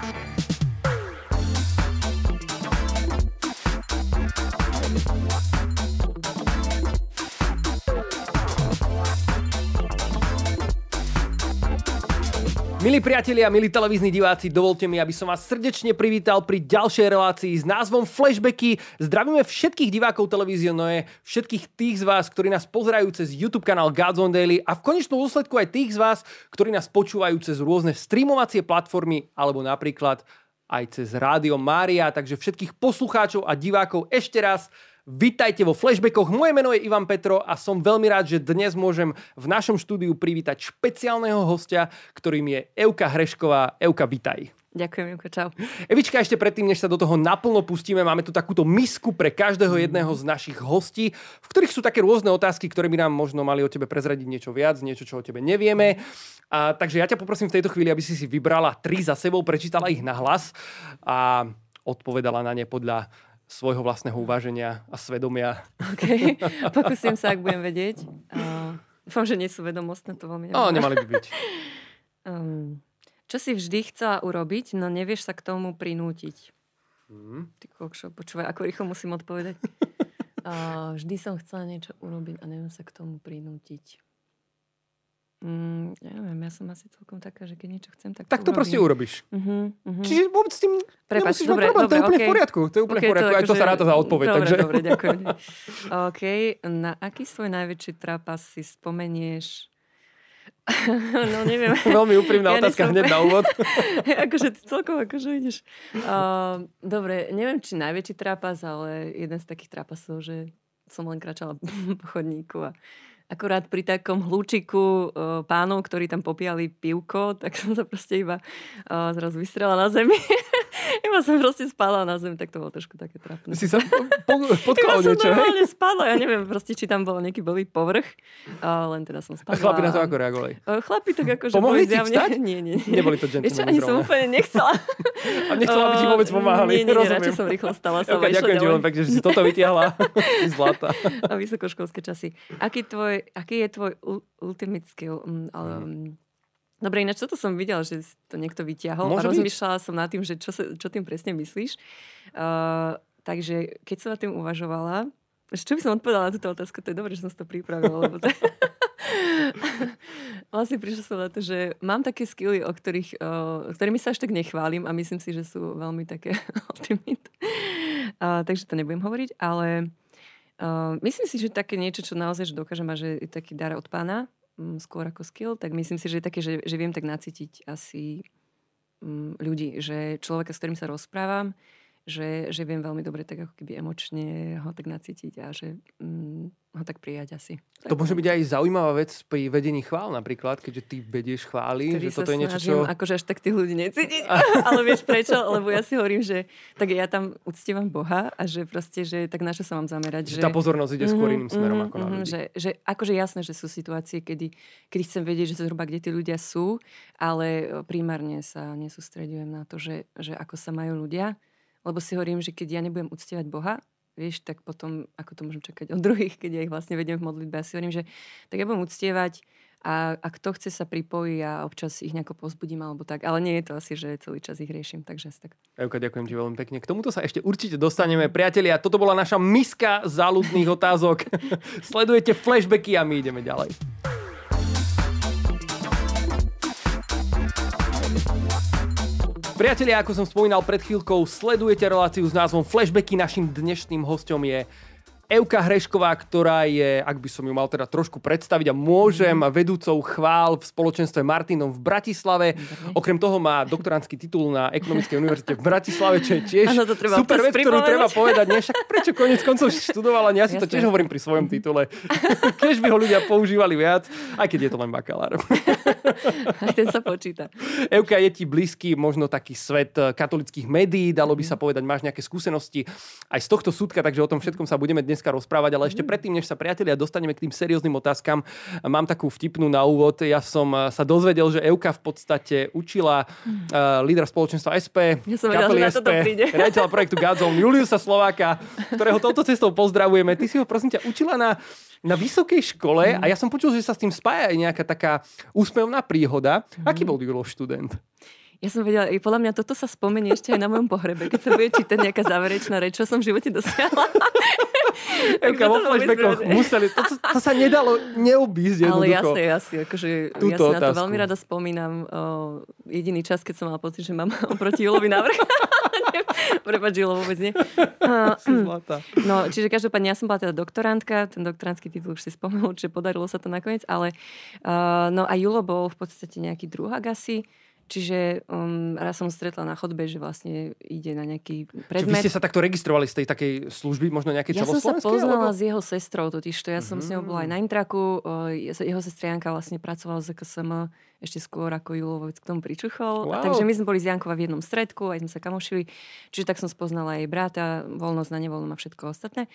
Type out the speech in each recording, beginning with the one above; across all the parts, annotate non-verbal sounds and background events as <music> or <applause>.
Bye. Milí priatelia, milí televízni diváci, dovolte mi, aby som vás srdečne privítal pri ďalšej relácii s názvom Flashbacky. Zdravíme všetkých divákov televízie Noe, všetkých tých z vás, ktorí nás pozerajú cez YouTube kanál Gods on Daily a v konečnom dôsledku aj tých z vás, ktorí nás počúvajú cez rôzne streamovacie platformy alebo napríklad aj cez Rádio Mária. Takže všetkých poslucháčov a divákov ešte raz Vítajte vo Flashbackoch, moje meno je Ivan Petro a som veľmi rád, že dnes môžem v našom štúdiu privítať špeciálneho hostia, ktorým je Euka Hrešková. Euka, vítaj. Ďakujem, Juko, čau. Evička, ešte predtým, než sa do toho naplno pustíme, máme tu takúto misku pre každého jedného z našich hostí, v ktorých sú také rôzne otázky, ktoré by nám možno mali o tebe prezradiť niečo viac, niečo, čo o tebe nevieme. A, takže ja ťa poprosím v tejto chvíli, aby si si vybrala tri za sebou, prečítala ich na hlas a odpovedala na ne podľa svojho vlastného uváženia a svedomia. OK, <laughs> pokúsim sa, ak budem vedieť. Uh, dúfam, že nie sú vedomostné, to veľmi No, nemali by byť. <laughs> Um, čo si vždy chcela urobiť, no nevieš sa k tomu prinútiť. Mm. Ty kokšo, počúvaj, ako rýchlo musím odpovedať. <laughs> Uh, vždy som chcela niečo urobiť a neviem sa k tomu prinútiť. Mm, ja neviem, ja som asi celkom taká, že keď niečo chcem, tak Tak to, to proste urobíš. Uh-huh, uh-huh. Čiže vôbec s tým Prepač, dobre, dobre, to je úplne okay. v poriadku. To je úplne okay, v poriadku, aj to sa ráta za odpoveď. Dobre, takže... dobre, ďakujem. <laughs> OK, na aký svoj najväčší trapas si spomenieš? <laughs> no neviem. <laughs> Veľmi úprimná ja otázka hneď na úvod. akože ty celkom akože ideš. Uh, dobre, neviem, či najväčší trapas, ale jeden z takých trapasov, že som len kračala po chodníku a akurát pri takom hľúčiku uh, pánov, ktorí tam popíjali pivko, tak som sa proste iba uh, zrazu vystrela na zemi. <laughs> <laughs> iba som proste spala na zemi, tak to bolo trošku také trapné. Si sa po, po, potkala iba niečo, som normálne spala, ja neviem proste, či tam bol nejaký blbý povrch, uh, len teda som spala. A chlapi na to ako reagovali? Uh, chlapi tak ako, že Pomohli ti vstať? <laughs> Nie, nie, nie. Neboli to Vieš čo, ani som úplne nechcela. <laughs> A nechcela, aby ti vôbec pomáhali. Nie, nie, nie, radšej som rýchlo stala. Sa okay, ďakujem ti veľmi pekne, že si toto vytiahla. si zlatá. A vysokoškolské časy. Aký, tvoj, aký je tvoj ultimate skill? Um, um, Dobre, ináč toto som videla, že to niekto vyťahol Môže a rozmýšľala byť. som nad tým, že čo, sa, čo tým presne myslíš. Uh, takže keď som nad tým uvažovala, čo by som odpovedala na túto otázku, to je dobré, že som si to pripravila, lebo to... <laughs> vlastne prišla som na to, že mám také skilly, o ktorých, uh, ktorými sa až tak nechválim a myslím si, že sú veľmi také <laughs> ultimate. Uh, takže to nebudem hovoriť, ale uh, myslím si, že také niečo, čo naozaj že dokážem a že je taký dar od pána, skôr ako skill, tak myslím si, že je také, že, že viem tak nacítiť asi um, ľudí, že človeka, s ktorým sa rozprávam, že, že viem veľmi dobre tak ako keby emočne ho tak nacítiť a že um, ho tak prijať asi. To môže byť aj zaujímavá vec pri vedení chvál napríklad, keďže ty vedieš chvály, Ktorý že toto je niečo, čo... akože až tak tých ľudí necítiť, <laughs> ale vieš prečo? Lebo ja si hovorím, že tak ja tam uctievam Boha a že proste, že tak na čo sa mám zamerať. Že, že tá pozornosť ide skôr iným smerom mm, ako na ľudí. Že, že akože jasné, že sú situácie, kedy, kedy chcem vedieť, že zhruba kde tí ľudia sú, ale primárne sa nesústredujem na to, že, že ako sa majú ľudia, lebo si hovorím, že keď ja nebudem uctievať Boha, vieš, tak potom, ako to môžem čakať od <laughs> druhých, keď ja ich vlastne vediem v modlitbe. Ja si hovorím, že tak ja budem uctievať a, a kto chce sa pripojí a občas ich nejako pozbudím alebo tak. Ale nie je to asi, že celý čas ich riešim, takže tak. Evka, ďakujem ti veľmi pekne. K tomuto sa ešte určite dostaneme. Priatelia, toto bola naša miska záľudných otázok. <laughs> Sledujete flashbacky a my ideme ďalej. Priatelia, ako som spomínal pred chvíľkou, sledujete reláciu s názvom Flashbacky. Našim dnešným hostom je Euka Hrešková, ktorá je, ak by som ju mal teda trošku predstaviť a môžem, mm. vedúcou chvál v spoločenstve Martinom v Bratislave. Mm. Okrem toho má doktorantský titul na Ekonomickej univerzite v Bratislave, čo je tiež ano, to treba super vec, ktorú treba povedať. Nie, však prečo konec koncov študovala, ja si Jasne. to tiež hovorím pri svojom titule. <laughs> Keď by ho ľudia používali viac, aj keď je to len bakalár. <laughs> Aj ten sa počíta. Euka, je ti blízky možno taký svet eh, katolických médií, dalo by sa povedať, máš nejaké skúsenosti aj z tohto súdka, takže o tom všetkom sa budeme dnes dneska rozprávať, ale ešte mhm. predtým, než sa priatelia dostaneme k tým serióznym otázkam, mám takú vtipnú na úvod. Ja som eh, sa dozvedel, že Euka v podstate učila uh, lídra spoločenstva SP, ja som vedela, že SP, <laughs> riaditeľa projektu Godzone Juliusa Slováka, ktorého touto cestou pozdravujeme. Ty si ho prosím ťa učila na na vysokej škole a ja som počul, že sa s tým spája aj nejaká taká úspevná príhoda. Aký bol Julo študent? Ja som vedela, podľa mňa toto sa spomenie ešte aj na mojom pohrebe, keď sa bude čítať nejaká záverečná reč, čo som v živote dosiahla. <laughs> Eka, vo flashbackoch museli, to, to, sa nedalo neobísť jednoducho. Ale jasne, jasne, akože ja si na to veľmi rada spomínam. O, jediný čas, keď som mala pocit, že mám <laughs> oproti Julovi návrh. <laughs> Prepač, Julo, vôbec nie. no, čiže každopádne ja som bola teda doktorantka, ten doktorantský titul už si spomenul, že podarilo sa to nakoniec, ale uh, no a Julo bol v podstate nejaký druhák asi, Čiže um, raz som stretla na chodbe, že vlastne ide na nejaký predmet. Čiže vy ste sa takto registrovali z tej takej služby, možno nejaké Ja som sa poznala alebo? s jeho sestrou, totiž to ja som mm-hmm. s ňou bola aj na intraku, jeho sestrianka vlastne pracovala z KSM ešte skôr ako Julovec k tomu pričuchol. Wow. Takže my sme boli z Jankova v jednom stredku, aj sme sa kamošili. Čiže tak som spoznala jej brata, voľnosť na nevoľnom a všetko ostatné.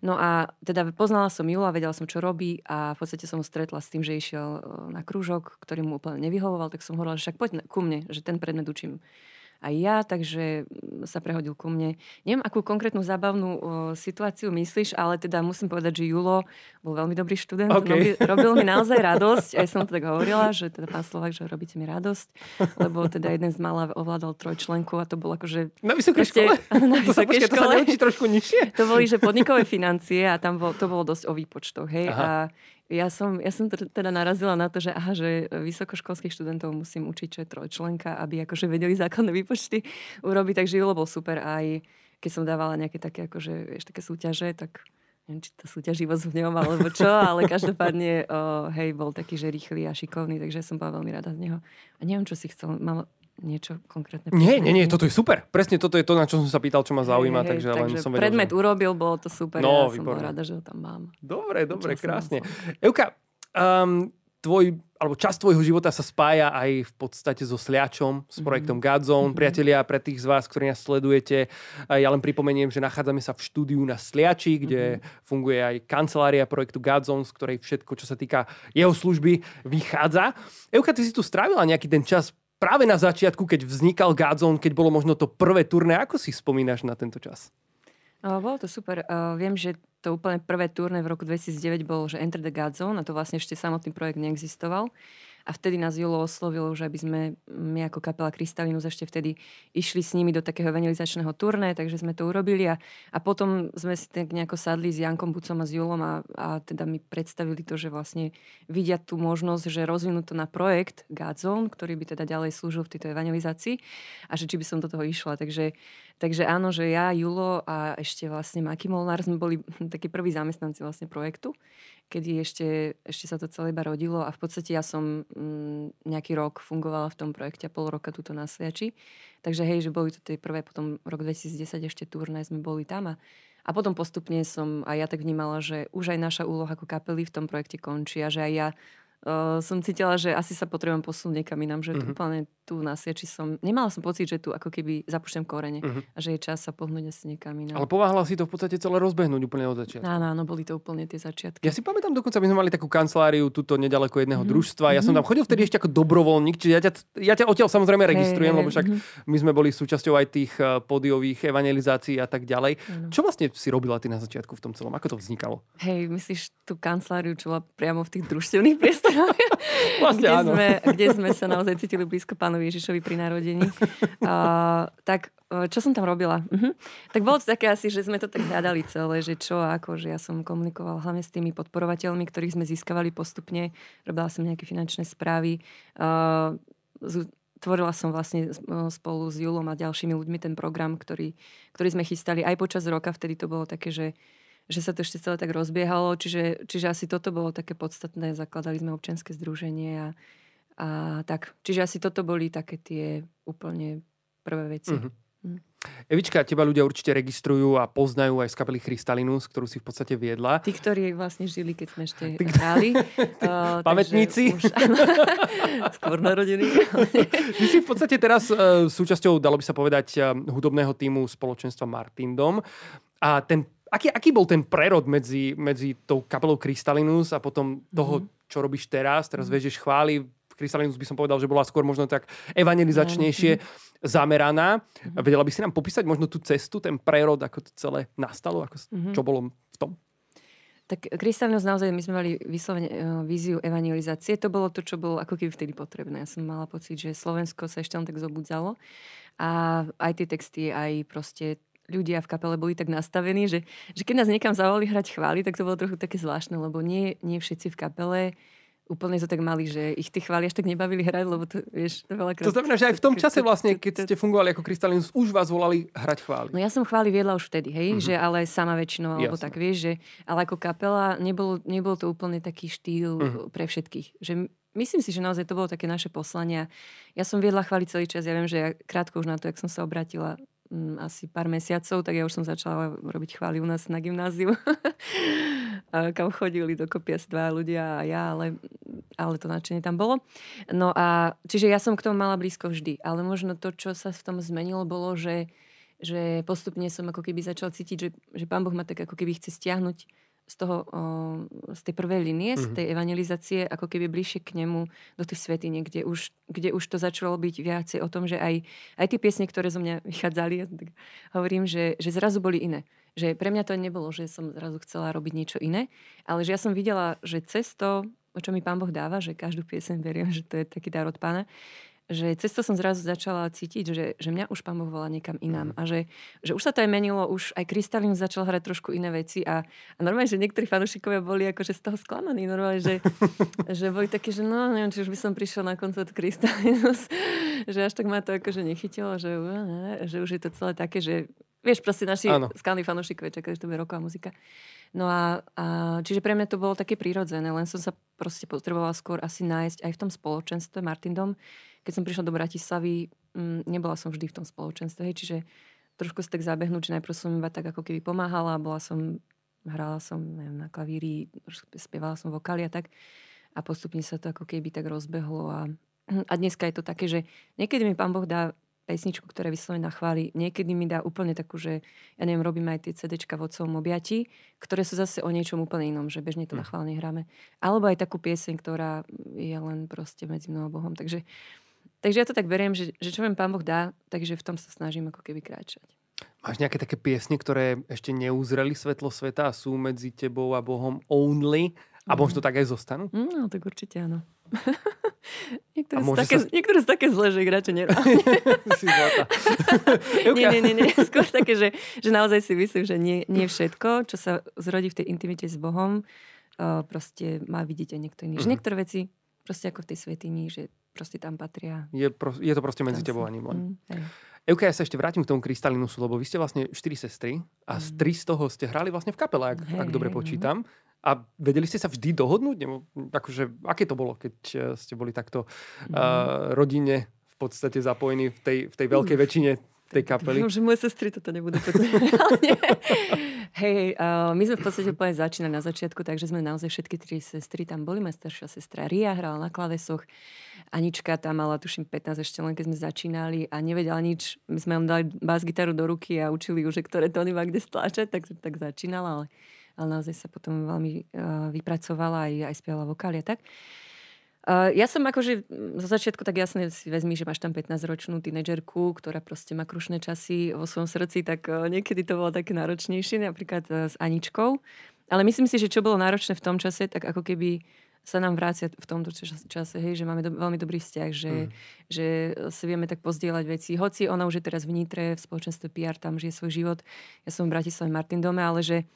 No a teda poznala som Jula, vedela som, čo robí a v podstate som ho stretla s tým, že išiel na krúžok, ktorý mu úplne nevyhovoval, tak som hovorila, že však poď ku mne, že ten predmet učím aj ja, takže mm, sa prehodil ku mne. Neviem, akú konkrétnu zábavnú o, situáciu myslíš, ale teda musím povedať, že Julo bol veľmi dobrý študent. Okay. Robil, robil mi naozaj <laughs> radosť. Aj som to tak hovorila, že teda pán Slovak, že robíte mi radosť, lebo teda jeden z mala ovládal trojčlenku a to bolo akože... Na vysokej škole? <laughs> Na vysokej to sa, počkej, škole. To sa trošku nižšie? To boli, že podnikové financie a tam bol, to bolo dosť o výpočtoch, hej. Aha. A ja som, ja som teda narazila na to, že aha, že vysokoškolských študentov musím učiť, čo je trojčlenka, aby akože vedeli základné výpočty urobiť, takže Julo bol super aj keď som dávala nejaké také, akože, vieš, také súťaže, tak neviem, či to súťaživosť v ňom alebo čo, ale každopádne, o, hej, bol taký, že rýchly a šikovný, takže som bola veľmi rada z neho. A neviem, čo si chcel, mám, niečo konkrétne? Nie, nie, nie, toto je super. Presne toto je to, na čo som sa pýtal, čo ma zaujíma. Hej, takže, takže len som vedel, predmet že... urobil, bolo to super. No, ja som bola rada, že ho tam mám. Dobre, dobre, krásne. Euka, um, tvoj, alebo časť tvojho života sa spája aj v podstate so Sliačom, s mhm. projektom mm-hmm. Godzone. Mm-hmm. Priatelia, pre tých z vás, ktorí nás sledujete, ja len pripomeniem, že nachádzame sa v štúdiu na Sliači, kde mm-hmm. funguje aj kancelária projektu Godzone, z ktorej všetko, čo sa týka jeho služby, vychádza. Euka, ty si tu strávila nejaký ten čas práve na začiatku, keď vznikal Godzone, keď bolo možno to prvé turné, ako si spomínaš na tento čas? Uh, bolo to super. Uh, viem, že to úplne prvé turné v roku 2009 bolo, že Enter the Godzone a to vlastne ešte samotný projekt neexistoval. A vtedy nás Julo oslovilo, že aby sme my ako kapela Krystalinus ešte vtedy išli s nimi do takého evangelizačného turné, takže sme to urobili a, a potom sme si tak nejako sadli s Jankom Bucom a s Julom a, a teda mi predstavili to, že vlastne vidia tú možnosť, že rozvinú to na projekt Godzone, ktorý by teda ďalej slúžil v tejto evangelizácii a že či by som do toho išla. Takže Takže áno, že ja, Julo a ešte vlastne Maki Molnár sme boli <laughs> takí prví zamestnanci vlastne projektu kedy ešte, ešte sa to celé iba rodilo a v podstate ja som mm, nejaký rok fungovala v tom projekte a pol roka tuto na Sliači. Takže hej, že boli to tie prvé, potom rok 2010 ešte turné sme boli tam a, a potom postupne som aj ja tak vnímala, že už aj naša úloha ako kapely v tom projekte končí a že aj ja uh, som cítila, že asi sa potrebujem posunúť niekam inám, že mm-hmm. úplne tu na sieči som, nemala som pocit, že tu ako keby zapušťam korene mm-hmm. a že je čas sa pohnúť asi niekam inám. Ale pováhala si to v podstate celé rozbehnúť úplne od začiatku. Áno, áno, boli to úplne tie začiatky. Ja si pamätám dokonca, my sme mali takú kanceláriu tuto nedaleko jedného mm-hmm. družstva. Ja som mhm. tam chodil vtedy ešte ako dobrovoľník, čiže ja ťa, ja ťa odtiaľ samozrejme registrujem, hey, lebo však mm-hmm. my sme boli súčasťou aj tých eh, podiových evangelizácií a tak ďalej. Mm-hmm. Čo vlastne si robila ty na začiatku v tom celom? Ako to vznikalo? Hej, myslíš tú kanceláriu, čo bola priamo v tých družstevných priestoroch? <laughs> vlastne kde, áno. Sme, kde sme sa naozaj cítili blízko pánovi Ježišovi pri narodení. Uh, tak čo som tam robila? Uh-huh. Tak bolo to také asi, že sme to tak hľadali celé, že čo ako, že ja som komunikovala hlavne s tými podporovateľmi, ktorých sme získavali postupne. Robila som nejaké finančné správy. Uh, tvorila som vlastne spolu s Julom a ďalšími ľuďmi ten program, ktorý, ktorý sme chystali aj počas roka. Vtedy to bolo také, že že sa to ešte celé tak rozbiehalo, čiže, čiže asi toto bolo také podstatné. Zakladali sme občianske združenie a, a tak. Čiže asi toto boli také tie úplne prvé veci. Mm-hmm. Evička, teba ľudia určite registrujú a poznajú aj z kapely Chrystalinus, ktorú si v podstate viedla. Tí, ktorí vlastne žili, keď sme ešte Tí, hrali. Uh, <laughs> Pamätníci? Už, <laughs> skôr narodení. Ty si v podstate teraz uh, súčasťou, dalo by sa povedať, uh, hudobného týmu spoločenstva Martindom. A ten aký, aký bol ten prerod medzi, medzi tou kapelou Krystalinus a potom toho, mm-hmm. čo robíš teraz? Teraz mm-hmm. vežeš chvály. Krystalinus by som povedal, že bola skôr možno tak evangelizačnejšie mm-hmm. zameraná. Mm-hmm. Vedela by si nám popísať možno tú cestu, ten prerod, ako to celé nastalo? Ako, mm-hmm. Čo bolo v tom? Tak Kristálinos naozaj, my sme mali vyslovene uh, víziu evangelizácie. To bolo to, čo bolo ako keby vtedy potrebné. Ja som mala pocit, že Slovensko sa ešte len tak zobudzalo. A aj tie texty, aj proste ľudia v kapele boli tak nastavení, že, že keď nás niekam zavolali hrať chvály, tak to bolo trochu také zvláštne, lebo nie, nie všetci v kapele úplne to tak mali, že ich tie chvály až tak nebavili hrať, lebo to, vieš, veľakrát... To znamená, že aj v tom čase vlastne, keď ste fungovali ako Krystalinus, už vás volali hrať chvály. No ja som chvály viedla už vtedy, hej, mm-hmm. že ale sama väčšinou, alebo tak, vieš, že ale ako kapela nebol, nebol to úplne taký štýl mm-hmm. pre všetkých. Že myslím si, že naozaj to bolo také naše poslania. Ja som viedla chváli celý čas, ja viem, že ja krátko už na to, jak som sa obratila mm, asi pár mesiacov, tak ja už som začala robiť chvály u nás na gymnáziu. <laughs> kam chodili dokopy asi dva ľudia a ja, ale, ale to nadšenie tam bolo. No a čiže ja som k tomu mala blízko vždy, ale možno to, čo sa v tom zmenilo, bolo, že, že postupne som ako keby začala cítiť, že, že pán Boh ma tak ako keby chce stiahnuť z, toho, z tej prvej linie, mm-hmm. z mhm. tej evangelizácie, ako keby bližšie k nemu do tej svetine, kde už, kde už to začalo byť viacej o tom, že aj, aj tie piesne, ktoré zo mňa vychádzali, tak hovorím, že, že zrazu boli iné. Že pre mňa to nebolo, že som zrazu chcela robiť niečo iné, ale že ja som videla, že cesto, o čo mi Pán Boh dáva, že každú pieseň beriem, <laughs> že to je taký dar od Pána, že cez to som zrazu začala cítiť, že, že mňa už pán Boh volá niekam inám. Mm. A že, že už sa to aj menilo, už aj Kristalín začal hrať trošku iné veci a, a normálne, že niektorí fanúšikovia boli akože z toho sklamaní. Normálne, že, <laughs> že boli takí, že no, neviem, či už by som prišiel na koncert Kristalínus, <laughs> že až tak ma to akože nechytilo, že, že už je to celé také, že vieš, proste naši skalní fanúšikovia čakajú, že to bude roková muzika. No a, a čiže pre mňa to bolo také prirodzené, len som sa proste potrebovala skôr asi nájsť aj v tom spoločenstve Martin Dom, keď som prišla do Bratislavy, m, mm, nebola som vždy v tom spoločenstve, hej, čiže trošku sa tak zabehnúť, že najprv som iba tak ako keby pomáhala, bola som, hrala som neviem, na klavíri, spievala som vokály a tak a postupne sa to ako keby tak rozbehlo a, a dneska je to také, že niekedy mi pán Boh dá pesničku, ktorá vyslovene na chváli. Niekedy mi dá úplne takú, že ja neviem, robím aj tie CDčka v otcovom objati, ktoré sú zase o niečom úplne inom, že bežne to na hm. chválne hráme. Alebo aj takú pieseň, ktorá je len proste medzi mnou a Bohom. Takže Takže ja to tak beriem, že, že čo mi Pán Boh dá, takže v tom sa snažím ako keby kráčať. Máš nejaké také piesne, ktoré ešte neuzreli svetlo sveta a sú medzi tebou a Bohom only a mm. možno tak aj zostanú? Mm, no, tak určite áno. <laughs> niektoré, sú také, sa... niektoré sú také zlé, že ich radšej nerám. <laughs> <laughs> nie, nie, nie, nie. Skôr také, že, že naozaj si myslím, že nie, nie všetko, čo sa zrodí v tej intimite s Bohom, uh, proste má vidieť aj niekto iný. Mm. Že mhm. niektoré veci, proste ako v tej svetini, že proste tam patria. Je, pro, je to proste medzi tebou a ním len. Mm, Euka, ja sa ešte vrátim k tomu Kristalinusu, lebo vy ste vlastne štyri sestry a z mm. tri z toho ste hrali vlastne v kapele, ak, hey, ak dobre no. počítam. A vedeli ste sa vždy dohodnúť? Nebo, akože, aké to bolo, keď eh, ste boli takto mm. uh, rodine v podstate zapojení v tej, v tej veľkej väčšine tej kapely. Dúfam, že moje sestry toto nebudú počuť. <laughs> hej, uh, my sme v podstate úplne začínali na začiatku, takže sme naozaj všetky tri sestry tam boli. Moja staršia sestra Ria hrala na klavesoch, Anička tam mala tuším 15 ešte len keď sme začínali a nevedela nič. My sme vám dali bas gitaru do ruky a učili už, ktoré tóny má kde stláčať, tak, tak začínala, ale, ale naozaj sa potom veľmi uh, vypracovala aj, aj spievala vokály a tak. Uh, ja som akože za začiatku tak jasne si vezmi, že máš tam 15-ročnú tínedžerku, ktorá proste má krušné časy vo svojom srdci, tak uh, niekedy to bolo také náročnejšie, napríklad uh, s Aničkou. Ale myslím si, že čo bolo náročné v tom čase, tak ako keby sa nám vrácia v tomto čase, hej, že máme do, veľmi dobrý vzťah, že, mm. že si vieme tak pozdieľať veci. Hoci ona už je teraz v Nitre, v spoločenstve PR, tam žije svoj život. Ja som v Bratislave Martin dome, ale že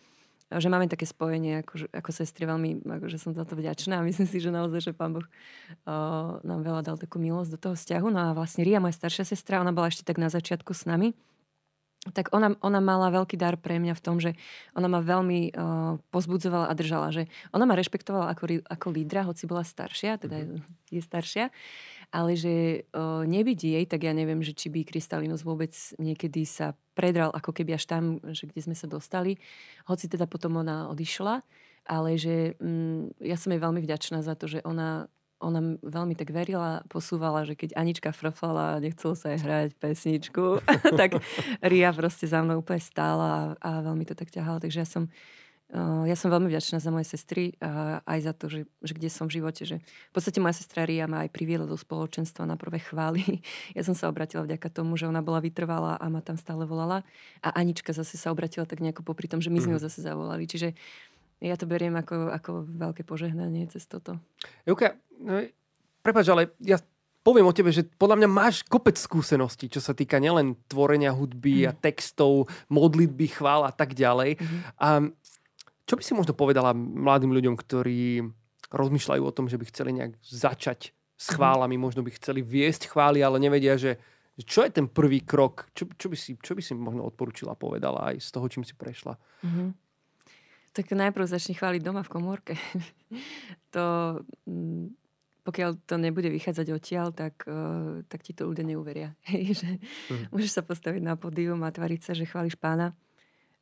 že máme také spojenie ako, ako sestry, veľmi akože som za to vďačná a myslím si, že naozaj, že pán Boh uh, nám veľa dal takú milosť do toho vzťahu. No a vlastne Ria, moja staršia sestra, ona bola ešte tak na začiatku s nami, tak ona, ona mala veľký dar pre mňa v tom, že ona ma veľmi uh, pozbudzovala a držala, že ona ma rešpektovala ako, ako lídra, hoci bola staršia, teda mm-hmm. je staršia, ale že uh, nebyť jej, tak ja neviem, že či by Kristalinus vôbec niekedy sa predral ako keby až tam, že kde sme sa dostali. Hoci teda potom ona odišla, ale že um, ja som jej veľmi vďačná za to, že ona ona veľmi tak verila, posúvala, že keď Anička frflala a nechcelo sa jej hrať pesničku, <laughs> tak Ria proste za mnou úplne stála a, a veľmi to tak ťahala. Takže ja som ja som veľmi vďačná za moje sestry a aj za to, že, že kde som v živote. Že v podstate moja sestra Ria ma aj priviedla do spoločenstva na prvé chvály. <laughs> Ja som sa obratila vďaka tomu, že ona bola vytrvalá a ma tam stále volala. A Anička zase sa obratila tak nejako popri tom, že my sme ju mhm. zase zavolali. Čiže ja to beriem ako, ako veľké požehnanie cez toto. Juka, no, prepáč, ale ja poviem o tebe, že podľa mňa máš kopec skúseností, čo sa týka nielen tvorenia hudby mm. a textov, modlitby, chvál a tak ďalej. Mm-hmm. A čo by si možno povedala mladým ľuďom, ktorí rozmýšľajú o tom, že by chceli nejak začať s mhm. chválami, možno by chceli viesť chvály, ale nevedia, že čo je ten prvý krok? Čo, čo, by, si, čo by si možno odporúčila, povedala aj z toho, čím si prešla? Mm-hmm. Tak najprv začni chváliť doma v komórke. <laughs> to, mm, pokiaľ to nebude vychádzať odtiaľ, tak, uh, tak ti to ľudia neuveria. <laughs> Hej, že mm. Môžeš sa postaviť na pódium a tvariť sa, že chváliš pána.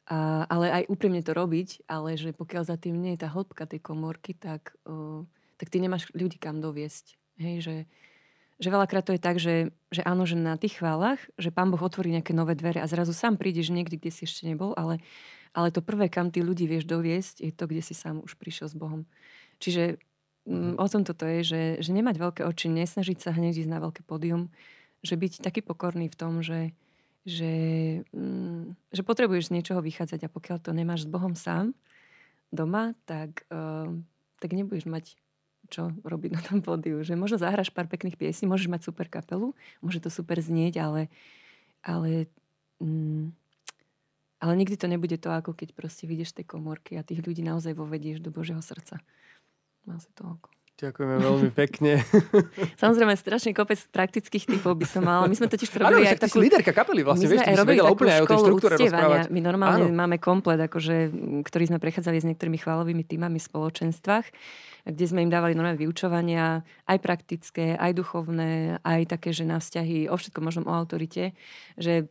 A, ale aj úprimne to robiť, ale že pokiaľ za tým nie je tá hĺbka tej komórky, tak, uh, tak ty nemáš ľudí kam doviesť. Hej, že, že veľakrát to je tak, že, že áno, že na tých chválach, že pán Boh otvorí nejaké nové dvere a zrazu sám prídeš niekde, kde si ešte nebol, ale, ale to prvé, kam tí ľudí vieš doviesť, je to, kde si sám už prišiel s Bohom. Čiže o tom toto je, že, že nemať veľké oči, nesnažiť sa hneď ísť na veľké pódium, že byť taký pokorný v tom, že, že, mm, že potrebuješ z niečoho vychádzať a pokiaľ to nemáš s Bohom sám doma, tak, uh, tak nebudeš mať čo robiť na tom pódiu. Že možno zahraš pár pekných piesní, môžeš mať super kapelu, môže to super znieť, ale, ale, mm, ale nikdy to nebude to, ako keď proste vidieš tej komorky a tých ľudí naozaj vovedieš do Božieho srdca. Asi toľko. Ďakujeme veľmi pekne. <laughs> Samozrejme, strašne kopec praktických typov by som mala. My sme totiž to robili aj takú... líderka kapely vlastne, my vieš, ty robili úplne aj o tej štruktúre rozprávať. My normálne Áno. máme komplet, akože, ktorý sme prechádzali s niektorými chválovými týmami v spoločenstvách, kde sme im dávali normálne vyučovania, aj praktické, aj duchovné, aj také, že na vzťahy, o všetkom možnom o autorite, že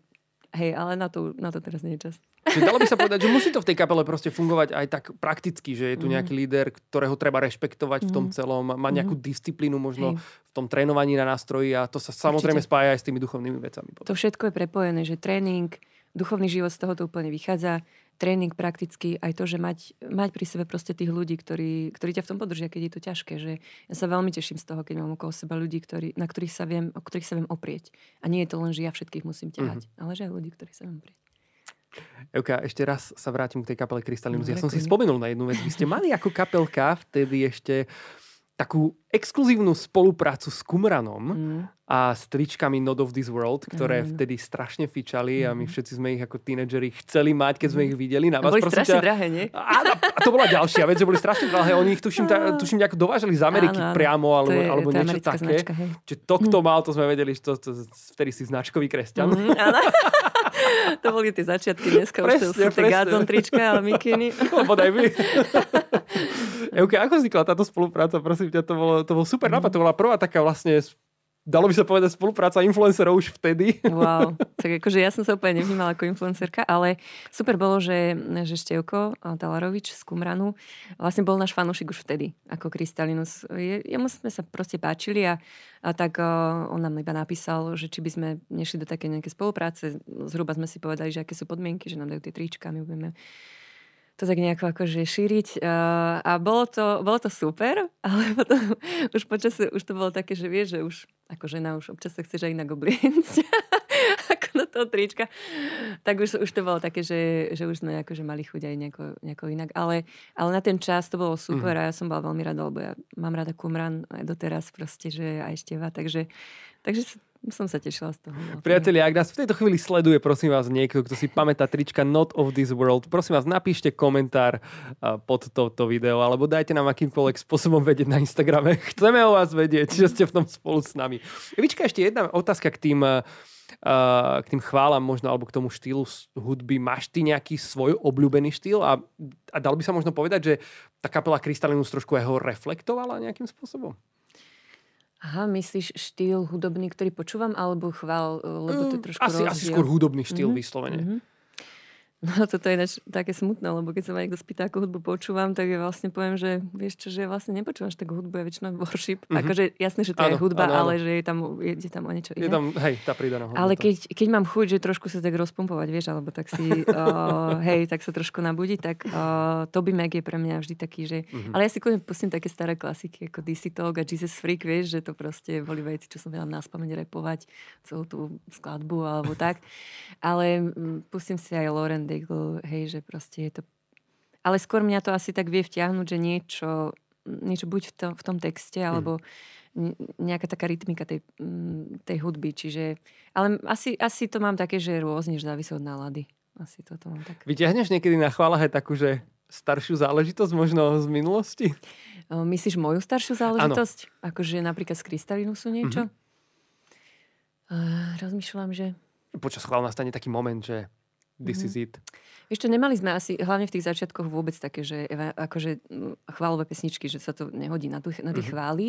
hej, ale na to, na to teraz nie je čas. Čiže dalo by sa povedať, že musí to v tej kapele proste fungovať aj tak prakticky, že je tu mhm. nejaký líder, ktorého treba rešpektovať v tom mhm. celom, má nejakú mhm. disciplínu možno v tom trénovaní na nástroji a to sa samozrejme Určite. spája aj s tými duchovnými vecami. Potom. To všetko je prepojené, že tréning, duchovný život z toho to úplne vychádza, tréning prakticky, aj to, že mať, mať pri sebe proste tých ľudí, ktorí, ktorí ťa v tom podržia, keď je to ťažké. Že ja sa veľmi teším z toho, keď mám okolo seba ľudí, ktorí, na ktorých sa viem, o ktorých sa viem oprieť. A nie je to len, že ja všetkých musím ťahať, mm-hmm. ale že aj ľudí, ktorých sa viem oprieť. Euka, ešte raz sa vrátim k tej kapele Krystalinus. No, ja som si spomenul na jednu vec. Vy ste mali ako kapelka vtedy ešte takú exkluzívnu spoluprácu s Kumranom mm. a s tričkami Not of This World, ktoré mm. vtedy strašne fičali mm. a my mm. všetci sme ich ako tínedžeri chceli mať, keď sme ich videli. Na vás, boli strašne ťa... drahé, nie? A, a to bola ďalšia vec, že boli strašne drahé. Oni ich tuším, ta, <laughs> tuším nejako dovážali z Ameriky áno, áno. priamo, alebo, je, alebo niečo také. Značka, Čiže to, kto mm. mal, to sme vedeli, že to, to, vtedy si značkový kresťan. Mm, <laughs> to boli tie začiatky, dneska presne, už to sú tie Gadzon trička, ale mikiny. No, bodaj by. Euke, ako vznikla táto spolupráca? Prosím ťa, to bolo, to bol super nápad. To bola prvá taká vlastne dalo by sa povedať spolupráca influencerov už vtedy. Wow, <laughs> tak akože ja som sa úplne nevnímala ako influencerka, ale super bolo, že, že Števko Talarovič z Kumranu vlastne bol náš fanúšik už vtedy, ako Krystalinus. Je, jemu sme sa proste páčili a, a tak uh, on nám iba napísal, že či by sme nešli do také nejaké spolupráce. Zhruba sme si povedali, že aké sú podmienky, že nám dajú tie trička, my budeme to tak nejako akože šíriť. A bolo to, bolo to super, <laughs> ale potom už počasie už to bolo také, že vieš, že už ako žena už občas sa chceš aj inak obliecť <laughs> ako do toho trička. Tak už, už to bolo také, že, že už sme akože mali chuť aj nejako, nejako inak. Ale, ale na ten čas to bolo super mm. a ja som bola veľmi rada, lebo ja mám rada Kumran aj doteraz proste, že aj Števa. Takže, takže som sa tešila z toho. Priatelia, ak nás v tejto chvíli sleduje, prosím vás, niekto, kto si pamätá trička Not of this World, prosím vás, napíšte komentár pod toto video, alebo dajte nám akýmkoľvek spôsobom vedieť na Instagrame. <laughs> Chceme o vás vedieť, že ste v tom spolu s nami. Vička, ešte jedna otázka k tým Uh, k tým chválam možno, alebo k tomu štýlu hudby. Máš ty nejaký svoj obľúbený štýl? A, a dal by sa možno povedať, že tá kapela Krystalinus trošku jeho reflektovala nejakým spôsobom? Aha, myslíš štýl hudobný, ktorý počúvam, alebo chvál, lebo to je mm, trošku asi, rozdiel. asi skôr hudobný štýl mm-hmm. vyslovene. Mm-hmm. No toto je ináč také smutné, lebo keď sa ma niekto spýta, ako hudbu počúvam, tak ja vlastne poviem, že vieš čo, že ja vlastne nepočúvam tak hudbu, je väčšinou worship. Mm-hmm. Akože jasné, že to ano, je hudba, ano, ano. ale že je tam, je, je tam o niečo iné. Je tam, hej, tá pridaná hodnota. Ale keď, keď mám chuť, že trošku sa tak rozpumpovať, vieš, alebo tak si, <laughs> uh, hej, tak sa trošku nabudiť, tak uh, Toby Mac je pre mňa vždy taký, že... Mm-hmm. Ale ja si kľudne pustím také staré klasiky, ako DC Talk a Jesus Freak, vieš, že to proste boli veci, čo som vedela na spomeň repovať celú tú skladbu alebo tak. Ale um, pustím si aj Lauren Daigle, hej, že proste je to... ale skôr mňa to asi tak vie vtiahnuť, že niečo, niečo buď v tom, v tom texte, Hm. alebo nejaká taká rytmika tej, mm, tej hudby. Čiže, ale asi, asi to mám také, že rôzne, že závisí od nálady. Asi toto mám tak. Vyťahneš niekedy na chválach aj takú, že staršiu záležitosť možno z minulosti? Myslíš moju staršiu záležitosť? Akože napríklad z Krystalinusu niečo? Uh, rozmýšľam, že... Počas chvál nastane taký moment, že this Mhm. is it. Vieš čo, nemali sme asi, hlavne v tých začiatkoch vôbec také, že akože chválové pesničky, že sa to nehodí na, tu, na tie Mhm. chvály,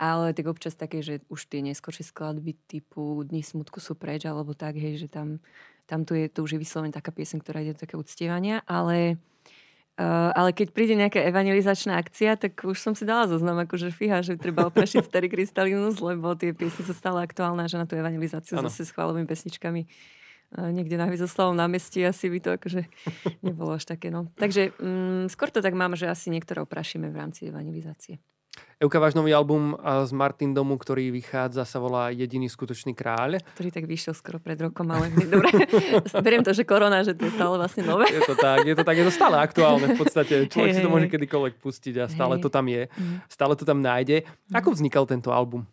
ale tak občas také, že už tie neskôršie skladby typu Dni smutku sú preč, alebo tak, hej, že tam, tam tu je, to už je vyslovene taká pieseň, ktorá ide do také uctievania, ale Uh, ale keď príde nejaká evangelizačná akcia, tak už som si dala zoznam, akože fíha, že treba oprašiť starý krystalinus, lebo tie piesne sú stále aktuálne a že na tú evangelizáciu Áno. zase s chválovými pesničkami uh, niekde na Hviezdoslavom námestí asi by to akože <laughs> nebolo až také. No. Takže um, skôr to tak mám, že asi niektoré oprašíme v rámci evangelizácie. Euka, váš nový album z Martin Domu, ktorý vychádza, sa volá Jediný skutočný kráľ. Ktorý tak vyšiel skoro pred rokom, ale dobre, <laughs> beriem to, že korona, že to je stále vlastne nové. Je to tak, je to tak, je to stále aktuálne v podstate. Človek Hej, si to môže kedykoľvek pustiť a stále Hej. to tam je. Mhm. Stále to tam nájde. Ako vznikal tento album?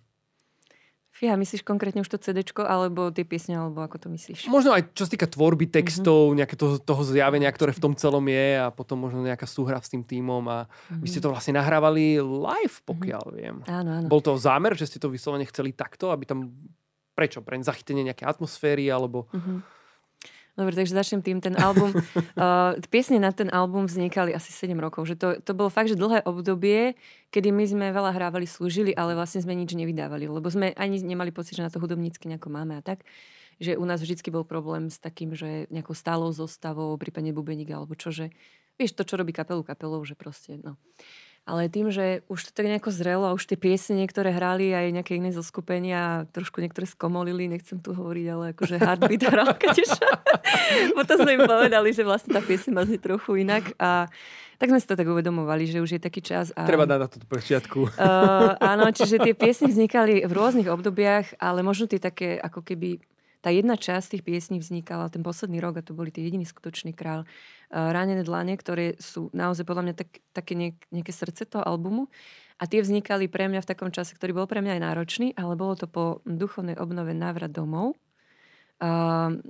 Fíha, myslíš konkrétne už to CDčko, alebo tie piesne, alebo ako to myslíš? Možno aj čo sa týka tvorby Mhm. textov, nejaké toho, toho zjavenia, ktoré v tom celom je a potom možno nejaká súhra s tým tímom a vy ste to vlastne nahrávali live, pokiaľ viem. Áno, áno. Bol to zámer, že ste to vyslovene chceli takto, aby tam prečo? Pre zachytenie nejaké atmosféry alebo... Mhm. Dobre, takže začnem tým. Ten album, uh, <laughs> piesne na ten album vznikali asi 7 rokov. Že to, to bolo fakt, že dlhé obdobie, kedy my sme veľa hrávali, slúžili, ale vlastne sme nič nevydávali. Lebo sme ani nemali pocit, že na to hudobnícky nejako máme a tak. Že u nás vždycky bol problém s takým, že nejakou stálou zostavou, prípadne bubeník alebo čo, že vieš to, čo robí kapelu kapelou, že proste, no. Ale tým, že už to tak nejako zrelo a už tie piesne niektoré hrali aj nejaké iné zoskupenia a trošku niektoré skomolili, nechcem tu hovoriť, ale akože Heartbeat hral tiež. <laughs> Potom sme im povedali, že vlastne tá piesň má znieť trochu inak a tak sme si to tak uvedomovali, že už je taký čas. A... Treba dať na to počiatku. <laughs> Uh, áno, čiže tie piesne vznikali v rôznych obdobiach, ale možno tie také, ako keby tá jedna časť tých piesní vznikala ten posledný rok a to boli tie jediný skutočný král. Uh, Ránené dlane, ktoré sú naozaj podľa mňa tak, také niek- nejaké srdce toho albumu. A tie vznikali pre mňa v takom čase, ktorý bol pre mňa aj náročný, ale bolo to po duchovnej obnove návrat domov. Uh,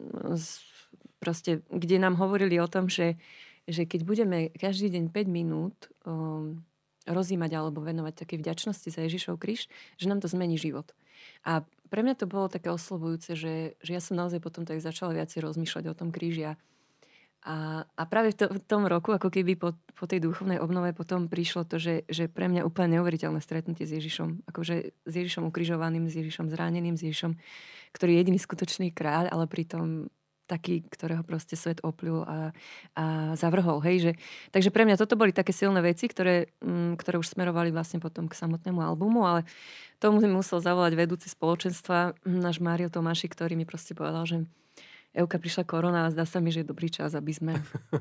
proste, kde nám hovorili o tom, že, že keď budeme každý deň 5 minút um, rozímať alebo venovať také vďačnosti za Ježišov kríž, že nám to zmení život. A pre mňa to bolo také oslovujúce, že, že ja som naozaj potom tak začala viacej rozmýšľať o tom kríži a, a, a práve v, to, v tom roku, ako keby po, po tej duchovnej obnove potom prišlo to, že, že pre mňa úplne neuveriteľné stretnutie s Ježišom. Akože s Ježišom ukrižovaným, s Ježišom zraneným, s Ježišom, ktorý je jediný skutočný kráľ, ale pritom taký, ktorého proste svet opľul a, a zavrhol. Hej, že, takže pre mňa toto boli také silné veci, ktoré, mm, ktoré už smerovali vlastne potom k samotnému albumu, ale tomu musel zavolať vedúci spoločenstva, mm, náš Mário Tomáši, ktorý mi proste povedal, že Euka, prišla korona a zdá sa mi, že je dobrý čas, aby sme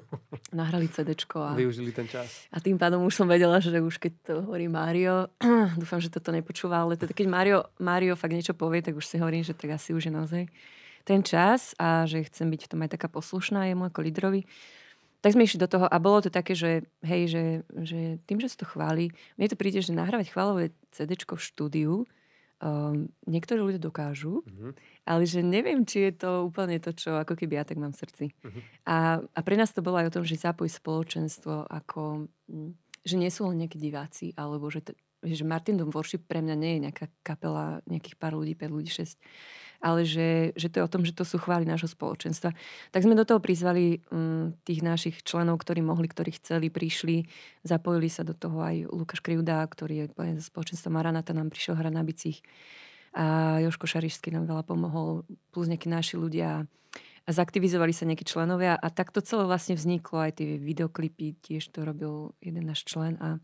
<laughs> nahrali CDčko. A, Využili ten čas. a tým pádom už som vedela, že už keď to hovorí Mário, <clears throat> dúfam, že toto nepočúva, ale teda keď Mário, Mário fakt niečo povie, tak už si hovorím, že tak asi už je naozaj ten čas a že chcem byť v tom aj taká poslušná jemu ako lídrovi. Tak sme išli do toho a bolo to také, že hej, že, že tým, že sa to chváli, mne to príde, že nahrávať chválové CD v štúdiu, um, niektorí ľudia dokážu, Mhm. Ale že neviem, či je to úplne to, čo ako keby ja tak mám v srdci. Mhm. A, a pre nás to bolo aj o tom, že zapojiť spoločenstvo ako, mm, že nie sú len nejakí diváci, alebo že, t- že Martin Dom Worship pre mňa nie je nejaká kapela nejakých pár ľudí, 5 ľudí, 6, ale že, že to je o tom, že to sú chvály nášho spoločenstva. Tak sme do toho prizvali um, tých našich členov, ktorí mohli, ktorí chceli, prišli, zapojili sa do toho aj Lukáš Krivda, ktorý je spoločenstva Maranata, nám prišiel hrať na bicích a Joško Šarišský nám veľa pomohol, plus nejakí naši ľudia a zaktivizovali sa nejakí členovia a takto celé vlastne vzniklo aj tie videoklipy, tiež to robil jeden náš člen a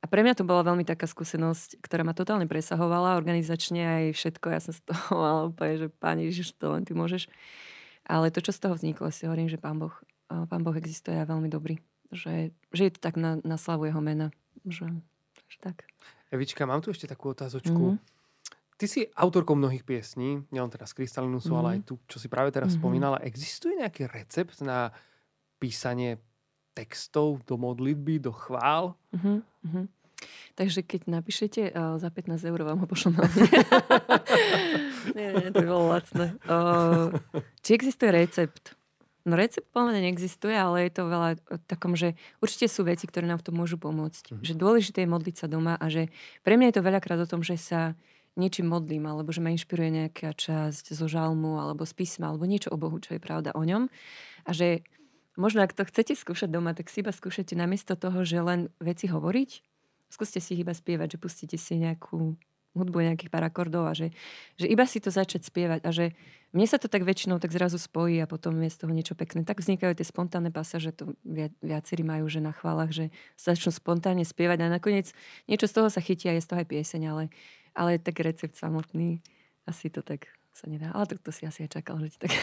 a pre mňa to bola veľmi taká skúsenosť, ktorá ma totálne presahovala, organizačne aj všetko. Ja som z toho <laughs> mala úplne, že páni Ježiš, to len ty môžeš. Ale to, čo z toho vzniklo, si hovorím, že pán Boh, pán boh existuje a veľmi dobrý. Že, že je to tak na, na slavu jeho mena. Že, že tak. Evička, mám tu ešte takú otázočku. Mhm. Ty si autorkou mnohých piesní, nielen teraz Krystalinusu, mm-hmm. ale aj tu, čo si práve teraz Mhm. mm-hmm. spomínala. Existuje nejaký recept na písanie textov do modlitby, do chvál. Uh-huh. Takže keď napíšete, uh, za 15 eur vám ho pošlom na <laughs> nie, nie, to bolo lacné. Uh, či existuje recept? No recept plne neexistuje, ale je to veľa o takom, že určite sú veci, ktoré nám v tom môžu pomôcť. Mm. Že dôležité je modliť sa doma a že pre mňa je to veľakrát o tom, že sa niečím modlím, alebo že ma inšpiruje nejaká časť zo žalmu, alebo z písma, alebo niečo o Bohu, čo je pravda o ňom. A že možno ak to chcete skúšať doma, tak si iba skúšajte namiesto toho, že len veci hovoriť, skúste si ich iba spievať, že pustíte si nejakú hudbu nejakých pár akordov a že, že iba si to začať spievať a že mne sa to tak väčšinou tak zrazu spojí a potom je z toho niečo pekné. Tak vznikajú tie spontánne pasáže, to viacerí majú, že na chválach, že sa začnú spontánne spievať a nakoniec niečo z toho sa chytí a je z toho aj pieseň, ale, ale tak recept samotný asi to tak sa nedá. Ale to, to si asi aj čakal, že ti tak... <laughs>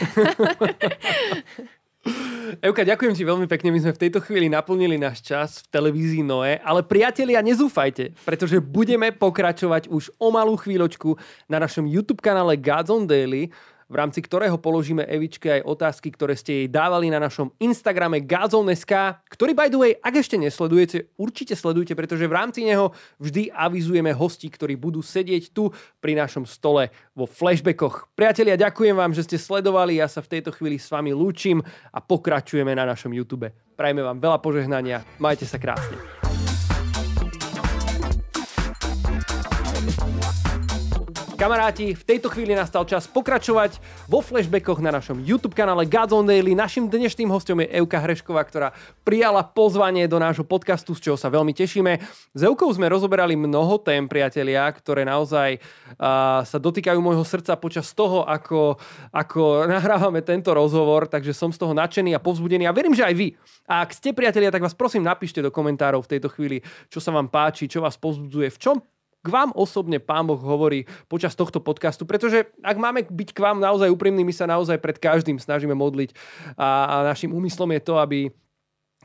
Euka, ďakujem ti veľmi pekne. My sme v tejto chvíli naplnili náš čas v televízii Noe, ale priatelia, nezúfajte, pretože budeme pokračovať už o malú chvíľočku na našom YouTube kanále Gods on Daily v rámci ktorého položíme Evičke aj otázky, ktoré ste jej dávali na našom Instagrame Gazon.sk, ktorý by the way, ak ešte nesledujete, určite sledujte, pretože v rámci neho vždy avizujeme hosti, ktorí budú sedieť tu pri našom stole vo flashbackoch. Priatelia, ďakujem vám, že ste sledovali, ja sa v tejto chvíli s vami lúčim a pokračujeme na našom YouTube. Prajme vám veľa požehnania, majte sa krásne. Kamaráti, v tejto chvíli nastal čas pokračovať vo flashbackoch na našom YouTube kanále Gods on Daily. Našim dnešným hostom je Euka Hrešková, ktorá prijala pozvanie do nášho podcastu, z čoho sa veľmi tešíme. S Eukou sme rozoberali mnoho tém, priatelia, ktoré naozaj uh, sa dotýkajú môjho srdca počas toho, ako, ako <laughs> nahrávame tento rozhovor, takže som z toho nadšený a povzbudený a verím, že aj vy. A ak ste priatelia, tak vás prosím napíšte do komentárov v tejto chvíli, čo sa vám páči, čo vás povzbudzuje, v čom k vám osobne Pán Boh hovorí počas tohto podcastu, pretože ak máme byť k vám naozaj úprimní, my sa naozaj pred každým snažíme modliť. A, a našim úmyslom je to, aby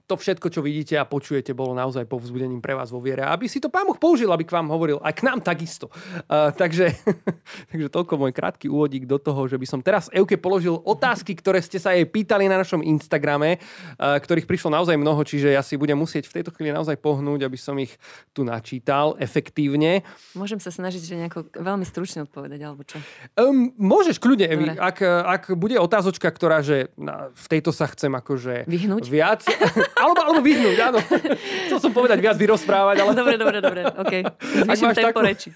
to všetko, čo vidíte a počujete, bolo naozaj povzbudením pre vás vo viere. Aby si to Pán Boh použil, aby k vám hovoril, aj k nám takisto. Uh, takže, <laughs> takže toľko môj krátky úvodík do toho, že by som teraz Euke položil otázky, ktoré ste sa jej pýtali na našom Instagrame, uh, ktorých prišlo naozaj mnoho, čiže ja si budem musieť v tejto chvíli naozaj pohnúť, aby som ich tu načítal efektívne. Môžem sa snažiť, že nejako veľmi stručne odpovedať, alebo čo? Um, môžeš kľudne, Evi. Ak, ak bude otázočka, ktorá, že na, v tejto sa chcem akože Vyhnúť? viac <laughs> alebo, alebo vyhnúť, áno. <laughs> Chcel som povedať viac vyrozprávať, ale... Dobre, dobre, dobre, OK. ak máš takú... reči.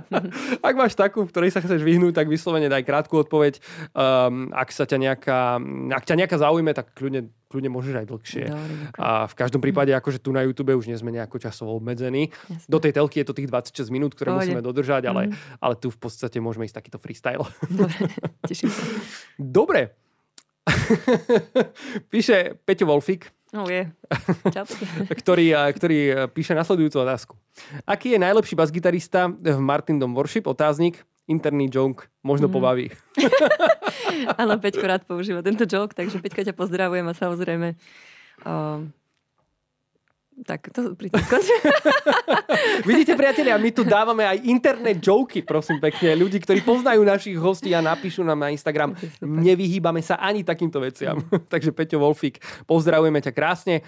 <laughs> ak máš takú, v ktorej sa chceš vyhnúť, tak vyslovene daj krátku odpoveď. Um, ak sa ťa nejaká, ak ťa nejaká zaujme, tak kľudne kľudne môžeš aj dlhšie. Dobre, a v každom prípade, akože tu na YouTube už nie sme nejako časovo obmedzení. Jasne. Do tej telky je to tých 26 minút, ktoré Pohode. musíme dodržať, ale, mm. ale tu v podstate môžeme ísť takýto freestyle. Dobre, teším sa. <laughs> Dobre. Píše Peťo Wolfik, No je. <laughs> ktorý, ktorý píše nasledujúcu otázku. Aký je najlepší basgitarista v Martin Dom Worship? Otáznik. Interný joke. Možno mm. pobaví. <laughs> Áno, Peťko rád používa tento joke, takže Peťka ťa pozdravujem a samozrejme um, tak to pri tom <laughs> Vidíte, priatelia, my tu dávame aj internet joky, prosím pekne. Ľudí, ktorí poznajú našich hostí a napíšu nám na Instagram. Nevyhýbame sa ani takýmto veciam. Mm. <laughs> Takže Peťo Wolfik, pozdravujeme ťa krásne.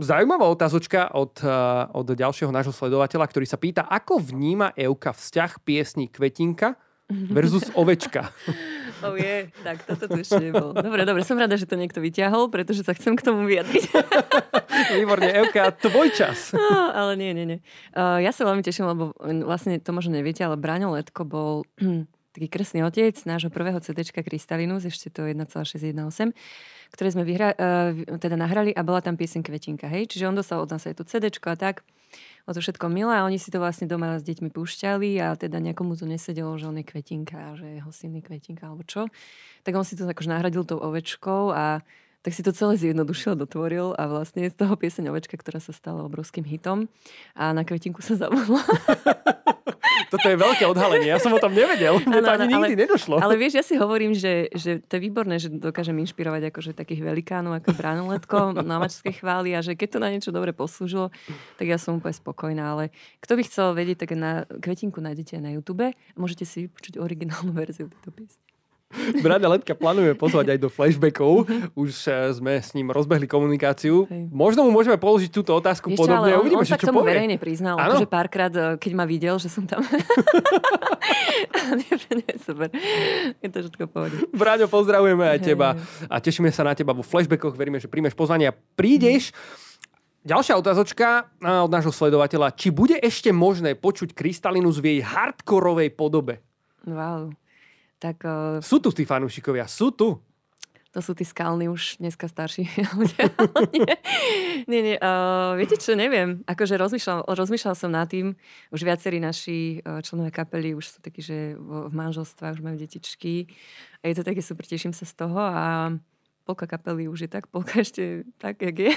Zaujímavá otázočka od, uh, od ďalšieho nášho sledovateľa, ktorý sa pýta, ako vníma Euka vzťah piesní Kvetinka versus <laughs> ovečka. Oh je, tak toto tu ešte nebolo. Dobre, dobre, som rada, že to niekto vyťahol, pretože sa chcem k tomu vyjadriť. Výborne, Evka, tvoj čas. No, ale nie, nie, nie. Uh, ja sa veľmi teším, lebo vlastne to možno neviete, ale Braňo Letko bol <clears throat> taký kresný otec nášho prvého CD Krystalinus, ešte to 1,618, ktoré sme vyhra, uh, teda nahrali a bola tam piesenka Kvetinka, hej? Čiže on dostal od nás aj to CD a tak o to všetko milé a oni si to vlastne doma s deťmi púšťali a teda nejakomu to nesedelo, že on je kvetinka, že jeho syn je kvetinka alebo čo. Tak on si to akože nahradil tou ovečkou a tak si to celé zjednodušil, dotvoril a vlastne je z toho pieseň Ovečka, ktorá sa stala obrovským hitom a na kvetinku sa zabudla. <laughs> Toto je veľké odhalenie, ja som o tom nevedel. Mne to ani nikdy ale, nedošlo. Ale vieš, ja si hovorím, že, že to je výborné, že dokážem inšpirovať akože takých velikánov ako Branuletko na mačskej chváli a že keď to na niečo dobre poslúžilo, tak ja som úplne spokojná. Ale kto by chcel vedieť, tak na kvetinku nájdete na YouTube a môžete si vypočuť originálnu verziu tejto piesne. <laughs> Brada Letka plánujeme pozvať aj do flashbackov. Už uh, sme s ním rozbehli komunikáciu. Hej. Možno mu môžeme položiť túto otázku čo, podobne. ale on, Uvidíme, on sa že k tomu povie. verejne priznal, Áno? akože párkrát, eh, keď ma videl, že som tam. <laughs> super. Je to všetko pohode. Braňo, pozdravujeme aj Hej. teba a tešíme sa na teba vo flashbackoch. Veríme, že príjmeš pozvanie a prídeš. Ďalšia otázočka a, od nášho sledovateľa. Či bude ešte možné počuť Krystalinus v jej hardkorovej podobe? Wow. Tak uh, Sú tu tí fanúšikovia, sú tu. to sú tí skalní už dneska starší ľudia. <laughs> nie, nie, nie uh, viete čo, neviem. Akože rozmýšľal, rozmýšľal som nad tým. Už viacerí naši uh, členovia kapely už sú takí, že v, v manželstvách už majú detičky. A je to také super, teším sa z toho a polka kapely už je tak, polka <laughs> ešte tak, jak je.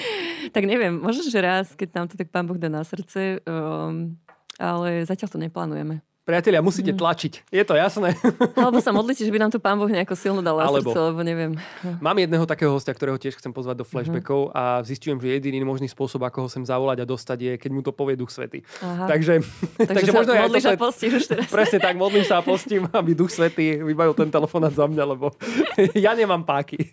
<laughs> tak neviem, možno, že raz, keď nám to tak pán Boh dá na srdce, um, ale zatiaľ to neplánujeme. Priatelia, musíte tlačiť. Je to jasné. <laughs> Alebo sa modlíte, že by nám to pán Boh nejako silno dal Alebo. srdce, lebo neviem. Mám jedného takého hostia, ktorého tiež chcem pozvať do Mhm. flashbackov a zistujem, že jediný možný spôsob, ako ho sem zavolať a dostať je, keď mu to povie Duch Svety. Aha. Takže, Takže, <laughs> takže možno modlíš toto a postíš už teraz. Presne tak, modlím sa a postím, aby Duch Svetý vybavil ten telefonát za mňa, lebo <laughs> ja nemám páky.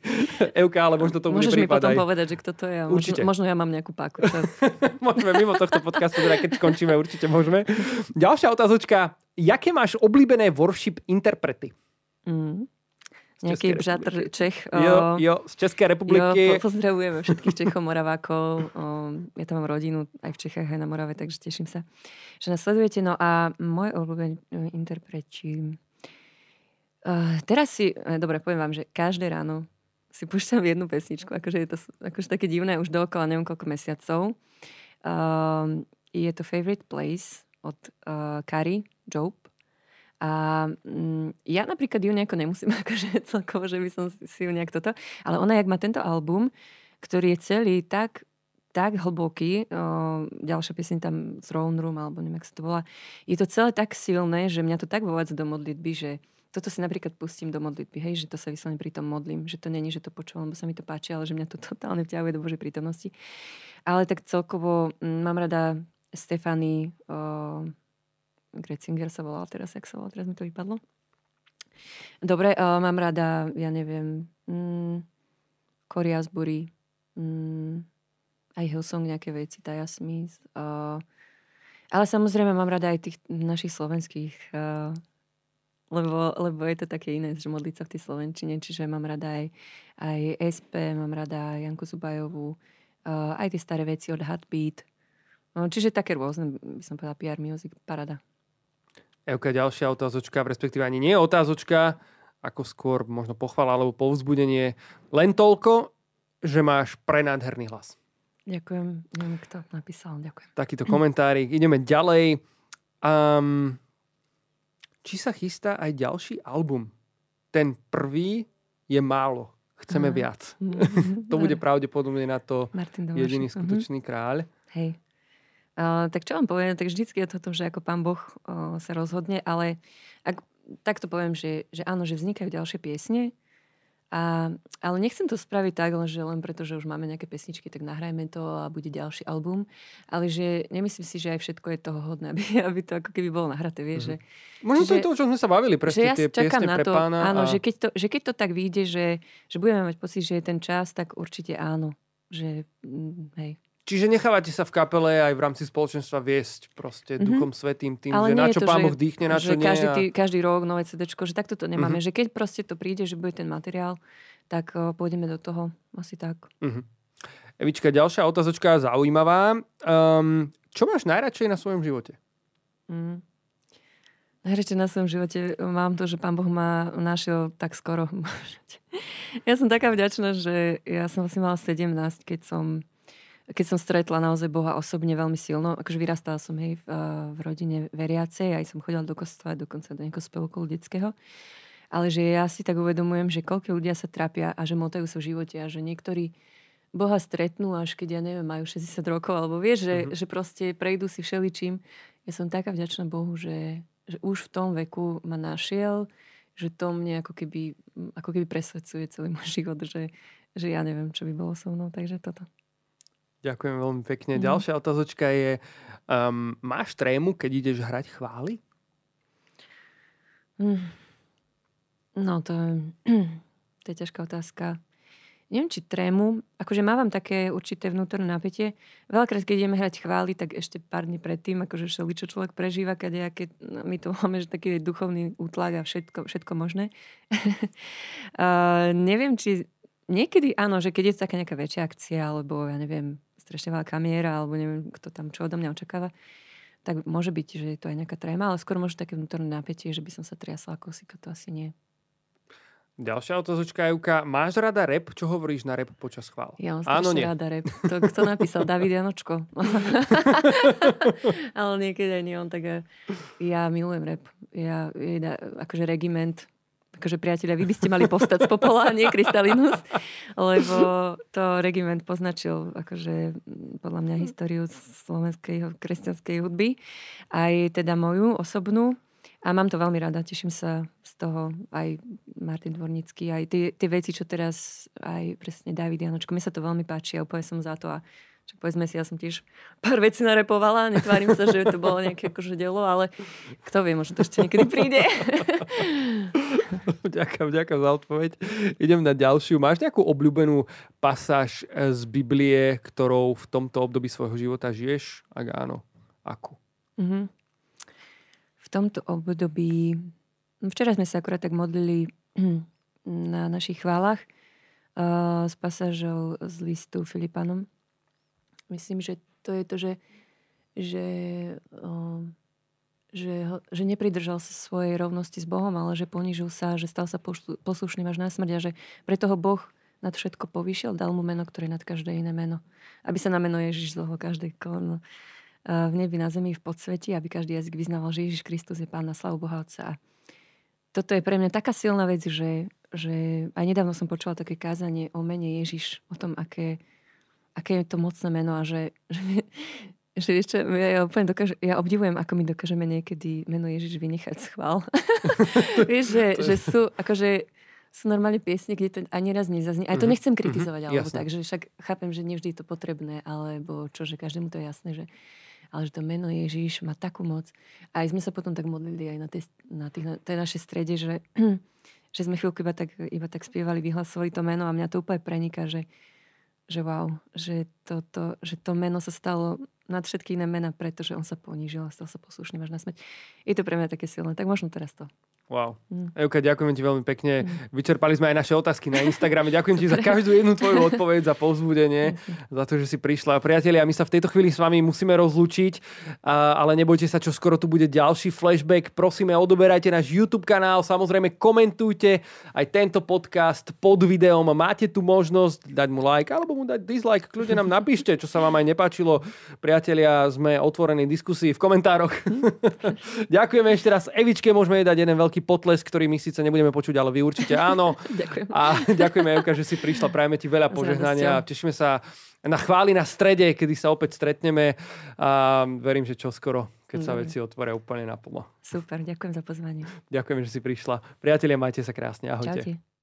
Euka, ale možno to Môžeš mi potom aj. povedať, že kto to je. a Určite. Možno, možno ja mám nejakú páku. Môžeme mimo tohto podcastu, teda keď skončíme, určite môžeme. Ďalšia otázočka. Jaké máš obľúbené worship interprety? Mm. Z bžatr republiky. Čech. Jo, o, jo, z Českej jo, republiky. po, pozdravujeme všetkých Čechov, Moravákov. O, ja tam mám rodinu aj v Čechách, aj na Morave, takže teším sa, že nás sledujete. No a môj obľúbený interpreti... Uh, teraz si, eh, dobre, poviem vám, že každé ráno si púšťam jednu pesničku, akože je to akože také divné už dookola neviem koľko mesiacov. Um, je to Favorite Place od uh, Kari Job. A mm, ja napríklad ju nejako nemusím, <laughs> akože celkovo, že by som si- ju nejak toto, ale ona, jak má tento album, ktorý je celý tak, tak hlboký, o, ďalšia pieseň tam Throne Room, alebo neviem, jak sa to volá, je to celé tak silné, že mňa to tak vovádza do modlitby, že toto si napríklad pustím do modlitby, hej, že to sa vyslovene pri tom modlím, že to není, že to počúvam, lebo sa mi to páči, ale že mňa to <laughs> totálne vťahuje do Božej prítomnosti. Ale tak celkovo mm, mám rada Stefany, Gretzinger sa volala teraz, jak sa volala, teraz mi to vypadlo. Dobre, uh, mám rada, ja neviem, mm, Cory Asbury, mm, aj Hillsong nejaké veci, Taya Smith. Uh, ale samozrejme mám rada aj tých našich slovenských, uh, lebo, lebo je to také iné, že modliť sa v tej slovenčine, čiže mám rada aj, aj SP, mám rada Janku Zubajovú, uh, aj tie staré veci od Heartbeat. No, čiže také rôzne, by som povedala, PR music, parada. Euka, ďalšia otázočka, respektíve ani nie otázočka, ako skôr možno pochvala alebo povzbudenie. Len toľko, že máš prenádherný hlas. Ďakujem, neviem, kto napísal, ďakujem. Takýto komentárik. Ideme ďalej. Um, či sa chystá aj ďalší album? Ten prvý je málo. Chceme Aha. viac. <laughs> To bude pravdepodobne na to Martin jediný Mhm. skutočný kráľ. Hej. Uh, tak čo vám poviem, tak vždycky je to o tom, že ako pán Boh uh, sa rozhodne, ale ak, tak to poviem, že, že áno, že vznikajú ďalšie piesne, a, ale nechcem to spraviť tak, že len preto, že už máme nejaké pesničky, tak nahrajme to a bude ďalší album. Ale že nemyslím si, že aj všetko je toho hodné, <laughs> aby, aby to ako keby bolo nahraté, vieš, Mhm. že Možno to Čiže- je to, o čom sme sa bavili, že presne ja tie piesne na pre to, pána. áno, a... že, keď to, že keď to tak vyjde, že, že budeme mať pocit, že je ten čas, tak určite áno. Že, mm, hej. Čiže nechávate sa v kapele aj v rámci spoločenstva viesť proste Mhm. Duchom Svetým tým, Ale že na čo to, Pán Boh dýchne, na čo nie. každý, tý, každý rok nové CD, že takto to nemáme. Mhm. Že keď proste to príde, že bude ten materiál, tak uh, pôjdeme do toho. Asi tak. Mhm. Evička, ďalšia otázočka zaujímavá. Um, čo máš najradšej na svojom živote? Mm. Najradšej na svojom živote mám to, že pán Boh ma našiel tak skoro. <laughs> ja som taká vďačná, že ja som asi mala 17, keď som keď som stretla naozaj Boha osobne veľmi silno, akože vyrastala som hej, v, eh, v rodine veriacej, aj som chodila do kostola, dokonca do nejakého spevokolu detského. Ale že ja si tak uvedomujem, že koľko ľudia sa trápia a že motajú sa v živote a že niektorí Boha stretnú až keď, ja neviem, majú 60 rokov, alebo vieš, že, Mhm. mm-hmm. že proste prejdú si všeličím. Ja som taká vďačná Bohu, že, že už v tom veku ma našiel, že to mne ako keby, ako keby presvedcuje celý môj <laughs> život, že, že ja neviem, čo by bolo so mnou, takže toto. Ďakujem veľmi pekne. Mhm. Ďalšia otázočka je, um, máš trému, keď ideš hrať chvály? Mm. No to, <clears throat> to je ťažká otázka. Neviem, či trému. Akože mávam také určité vnútorné napätie. Veľakrát, keď ideme hrať chvály, tak ešte pár dní predtým, akože všeli, čo človek prežíva, keď no, my to máme, že taký duchovný útlak a všetko, všetko možné. <laughs> uh, neviem, či niekedy áno, že keď je taká nejaká väčšia akcia, alebo ja neviem, strašne veľká miera, alebo neviem, kto tam čo odo mňa očakáva, tak môže byť, že je to aj nejaká tréma, ale skôr môže také vnútorné napätie, že by som sa triasla ako si, to asi nie. Ďalšia otázočka, Juka. Máš rada rep? Čo hovoríš na rep počas chvál? Ja mám Áno, nie. rada rep. To, kto napísal? <laughs> David Janočko. <laughs> Ale niekedy nie on. Tak ja, ja milujem rep. Ja, ja, akože regiment. Akože priatelia, vy by ste mali povstať z popola, nie Krystalinus. Lebo to regiment poznačil akože podľa mňa históriu slovenskej kresťanskej hudby. Aj teda moju osobnú a mám to veľmi rada, teším sa z toho aj Martin Dvornický, aj tie, tie veci, čo teraz aj presne David Janočko, mi sa to veľmi páči a úplne som za to a čo povedzme si, ja som tiež pár vecí narepovala, netvárim sa, že to bolo nejaké akože delo, ale kto vie, možno to ešte niekedy príde. <laughs> <laughs> ďakujem, ďakujem za odpoveď. Idem na ďalšiu. Máš nejakú obľúbenú pasáž z Biblie, ktorou v tomto období svojho života žiješ? Ak áno, akú? Mm-hmm v tomto období, no včera sme sa akurát tak modlili <clears throat> na našich chválach uh, s pasážou z listu Filipanom. Myslím, že to je to, že, že, uh, že, že nepridržal sa svojej rovnosti s Bohom, ale že ponížil sa, že stal sa poslušným až na smrť a že preto ho Boh nad všetko povýšil, dal mu meno, ktoré je nad každé iné meno. Aby sa na meno Ježiš zlohol každé koleno v nebi, na zemi, v podsveti, aby každý jazyk vyznával, že Ježiš Kristus je Pán na slavu Boha Otca. Toto je pre mňa taká silná vec, že, že aj nedávno som počula také kázanie o mene Ježiš, o tom, aké, aké je to mocné meno a že, že, <laughs> že vieš čo, ja, ja, úplne dokážu, ja obdivujem, ako my dokážeme niekedy meno Ježiš vynechať schvál. <laughs> vieš, že, že sú, akože sú normálne piesne, kde to ani raz nezaznie. Aj to mhm. nechcem mhm. kritizovať, mm-hmm. alebo tak, že však chápem, že nevždy je to potrebné, alebo čo, že každému to je jasné, že ale že to meno Ježíš má takú moc. A aj sme sa potom tak modlili aj na tej, na tých, na tej našej strede, že, <clears throat> že sme chvíľku iba tak, iba tak spievali, vyhlasovali to meno a mňa to úplne preniká, že, že wow, že to, to, že to meno sa stalo nad všetky iné mena, pretože on sa ponížil a stal sa poslušným až na smrť. Je to pre mňa také silné. Tak možno teraz to. Wow. Mm. Euka, ďakujem ti veľmi pekne. Mm. Vyčerpali sme aj naše otázky na Instagrame. Ďakujem ti za každú jednu tvoju odpoveď, za povzbudenie, za to, že si prišla. Priatelia, my sa v tejto chvíli s vami musíme rozlúčiť, ale nebojte sa, čo skoro tu bude ďalší flashback. Prosíme, odoberajte náš YouTube kanál, samozrejme komentujte aj tento podcast pod videom. Máte tu možnosť dať mu like alebo mu dať dislike. Kľudne nám napíšte, čo sa vám aj nepáčilo. Priatelia, sme otvorení diskusii v komentároch. <laughs> Ďakujeme ešte raz. Evičke môžeme jej dať jeden veľký veľký potlesk, ktorý my síce nebudeme počuť, ale vy určite áno. <laughs> Ďakujem. A ďakujeme, Evka, že si prišla. Prajeme ti veľa požehnania. Tešíme sa na chváli na strede, kedy sa opäť stretneme. A verím, že čo skoro, keď sa veci otvoria úplne naplno. Super, ďakujem za pozvanie. Ďakujem, že si prišla. Priatelia, majte sa krásne. Ahojte. Čaute.